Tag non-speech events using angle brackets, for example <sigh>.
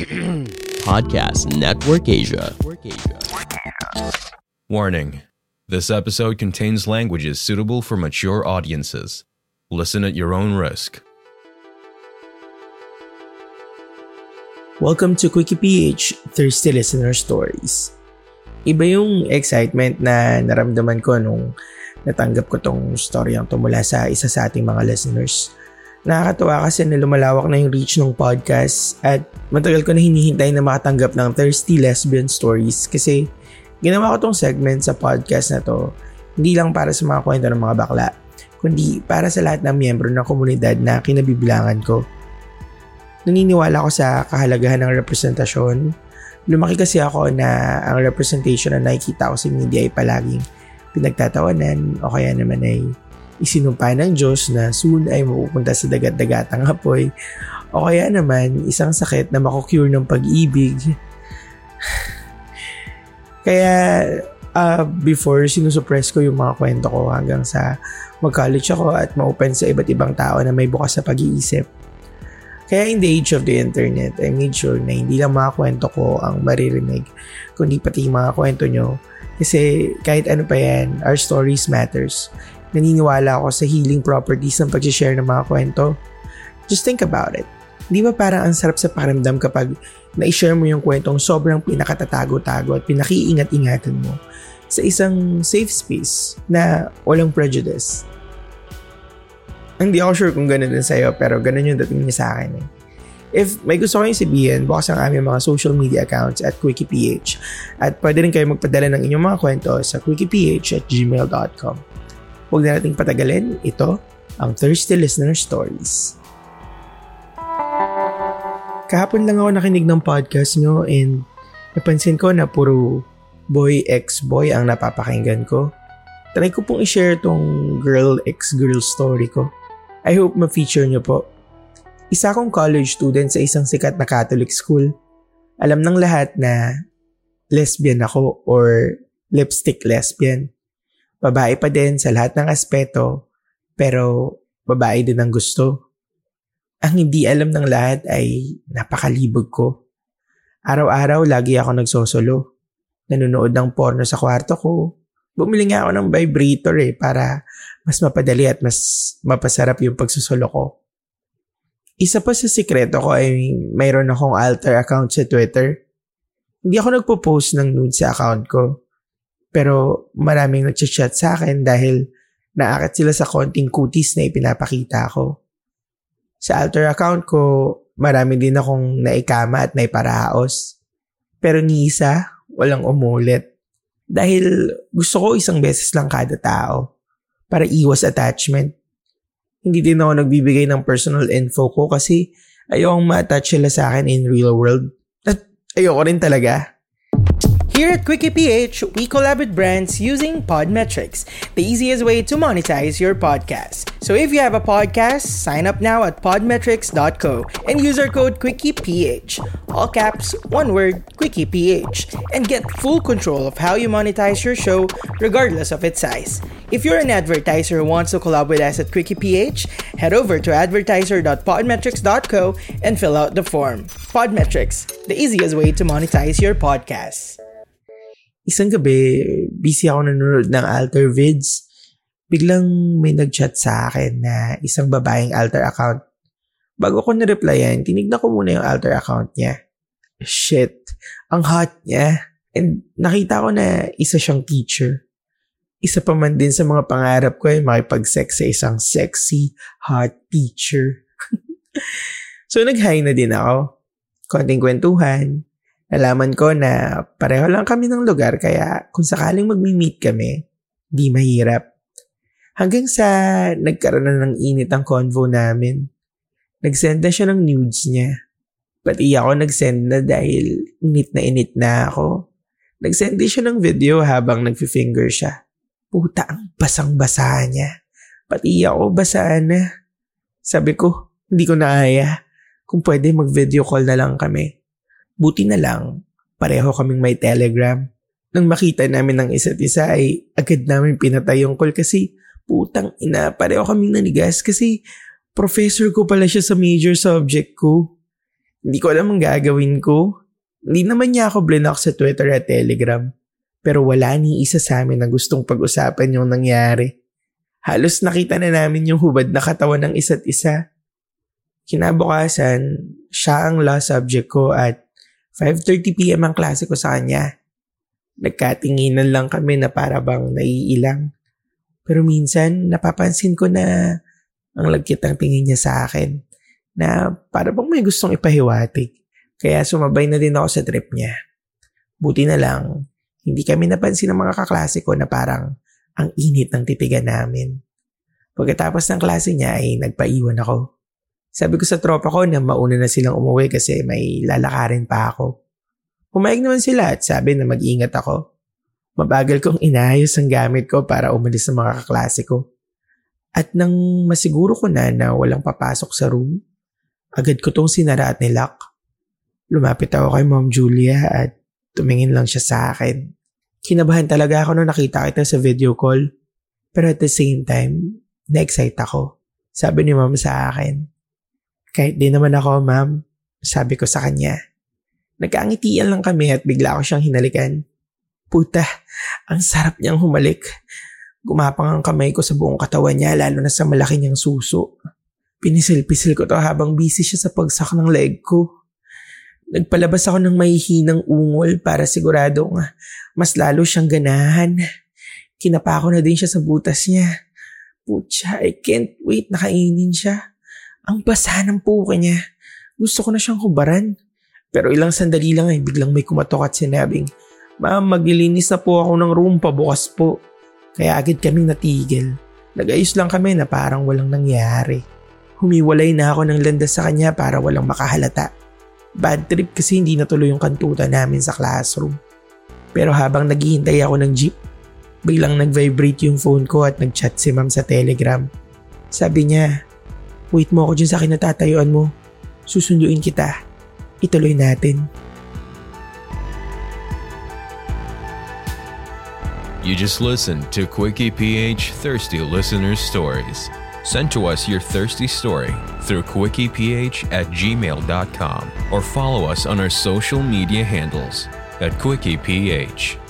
<clears throat> Podcast Network Asia. Warning This episode contains languages suitable for mature audiences. Listen at your own risk. Welcome to Quickie PH Thirsty Listener Stories. Iba yung excitement na naramdaman ko nung natanggap ko tong storyang to mula sa isa sa ating mga listeners. Nakakatawa kasi na lumalawak na yung reach ng podcast at matagal ko na hinihintay na makatanggap ng thirsty lesbian stories kasi ginawa ko tong segment sa podcast na to hindi lang para sa mga kwento ng mga bakla kundi para sa lahat ng miyembro ng komunidad na kinabibilangan ko. Naniniwala ko sa kahalagahan ng representasyon. Lumaki kasi ako na ang representation na nakikita ko sa media ay palaging pinagtatawanan o kaya naman ay isinumpa ng Diyos na soon ay mapupunta sa dagat-dagatang apoy o kaya naman isang sakit na makukure ng pag-ibig. <sighs> kaya uh, before sinusuppress ko yung mga kwento ko hanggang sa mag-college ako at ma-open sa iba't ibang tao na may bukas sa pag-iisip. Kaya in the age of the internet, I made sure na hindi lang mga kwento ko ang maririnig, kundi pati mga kwento nyo. Kasi kahit ano pa yan, our stories matters. Naniniwala ako sa healing properties ng pag-share ng mga kwento. Just think about it. Di ba parang ang sarap sa pakiramdam kapag na-share mo yung kwentong sobrang pinakatatago-tago at pinakiingat-ingatan mo sa isang safe space na walang prejudice. Hindi ako sure kung ganun din sa'yo pero ganun yung dating niya sa akin eh. If may gusto kayong sabihin, bukas ang aming mga social media accounts at QuickiePH at pwede rin kayo magpadala ng inyong mga kwento sa quickieph at gmail.com. Huwag na nating patagalin, ito ang Thirsty Listener Stories. Kahapon lang ako nakinig ng podcast nyo and napansin ko na puro boy ex boy ang napapakinggan ko. Try ko pong i-share tong girl ex girl story ko. I hope ma-feature nyo po. Isa akong college student sa isang sikat na Catholic school. Alam ng lahat na lesbian ako or lipstick lesbian. Babae pa din sa lahat ng aspeto, pero babae din ang gusto. Ang hindi alam ng lahat ay napakalibog ko. Araw-araw lagi ako nagsosolo. Nanonood ng porno sa kwarto ko. Bumili nga ako ng vibrator eh para mas mapadali at mas mapasarap yung pagsusolo ko. Isa pa sa sikreto ko ay mayroon akong alter account sa Twitter. Hindi ako nagpo-post ng nude sa account ko. Pero maraming nag-chat sa akin dahil naakit sila sa konting kutis na ipinapakita ko. Sa alter account ko, marami din akong naikama at naiparaos. Pero ni isa, walang umulit. Dahil gusto ko isang beses lang kada tao para iwas attachment. Hindi din ako nagbibigay ng personal info ko kasi ayokong ma-attach sila sa akin in real world. At ayoko rin talaga. Here at Quickie PH, we collaborate brands using Podmetrics, the easiest way to monetize your podcast. So if you have a podcast, sign up now at podmetrics.co and use our code QuickiePH, all caps, one word, QuickiePH, and get full control of how you monetize your show regardless of its size. If you're an advertiser who wants to collab with us at QuickiePH, head over to advertiser.podmetrics.co and fill out the form. Podmetrics, the easiest way to monetize your podcast. Isang gabi, busy ako nanonood ng alter vids. Biglang may nag-chat sa akin na isang babaeng alter account. Bago ko na-replyan, tinignan ko muna yung alter account niya. Shit, ang hot niya. And nakita ko na isa siyang teacher. Isa pa man din sa mga pangarap ko ay makipag-sex sa isang sexy, hot teacher. <laughs> so nag-hi na din ako. Konting kwentuhan, Nalaman ko na pareho lang kami ng lugar kaya kung sakaling magmi-meet kami, di mahirap. Hanggang sa nagkaroon na ng init ang convo namin. Nagsend na siya ng nudes niya. Pati ako nagsend na dahil init na init na ako. Nagsend din siya ng video habang nagfi-finger siya. Puta ang basang-basa niya. Pati ako basaan na. Sabi ko, hindi ko na aya. Kung pwede mag-video call na lang kami. Buti na lang, pareho kaming may telegram. Nang makita namin ng isa't isa ay agad namin pinatay yung call kasi putang ina, pareho kaming nanigas kasi professor ko pala siya sa major subject ko. Hindi ko alam ang gagawin ko. Hindi naman niya ako blinak sa Twitter at Telegram. Pero wala ni isa sa amin na gustong pag-usapan yung nangyari. Halos nakita na namin yung hubad na katawan ng isa't isa. Kinabukasan, siya ang law subject ko at 5.30pm ang klase ko sa kanya. Nagkatinginan lang kami na para bang naiilang. Pero minsan, napapansin ko na ang lagkit ng tingin niya sa akin na para bang may gustong ipahiwatig. Kaya sumabay na din ako sa trip niya. Buti na lang, hindi kami napansin ng mga kaklase ko na parang ang init ng titigan namin. Pagkatapos ng klase niya ay nagpaiwan ako. Sabi ko sa tropa ko na mauna na silang umuwi kasi may lalakarin pa ako. Pumayag naman sila at sabi na mag-ingat ako. Mabagal kong inayos ang gamit ko para umalis sa mga kaklase ko. At nang masiguro ko na na walang papasok sa room, agad ko tong sinara at nilock. Lumapit ako kay Mom Julia at tumingin lang siya sa akin. Kinabahan talaga ako nung nakita kita sa video call. Pero at the same time, na-excite ako. Sabi ni Mom sa akin. Kahit di naman ako, Ma'am, sabi ko sa kanya. Nagkangitian lang kami at bigla ko siyang hinalikan. Puta, ang sarap niyang humalik. Gumapang ang kamay ko sa buong katawan niya lalo na sa malaki niyang suso. Pinisil-pisil ko to habang busy siya sa pagsak ng leg ko. Nagpalabas ako ng mahihinang ungol para siguradong mas lalo siyang ganahan. Kinapa ko na din siya sa butas niya. Putya, I can't wait na kainin siya. Ang basa ng puka niya. Gusto ko na siyang hubaran. Pero ilang sandali lang ay biglang may kumatok at sinabing, Ma'am, maglilinis na po ako ng room pabukas po. Kaya agad kaming natigil. Nagayos lang kami na parang walang nangyari. Humiwalay na ako ng landas sa kanya para walang makahalata. Bad trip kasi hindi natuloy yung kantuta namin sa classroom. Pero habang naghihintay ako ng jeep, biglang nag-vibrate yung phone ko at nag-chat si ma'am sa telegram. Sabi niya, wait mo ako dyan sa mo. Susunduin kita. Ituloy natin. You just listened to Quickie PH Thirsty Listeners Stories. Send to us your thirsty story through quickieph at gmail.com or follow us on our social media handles at quickieph.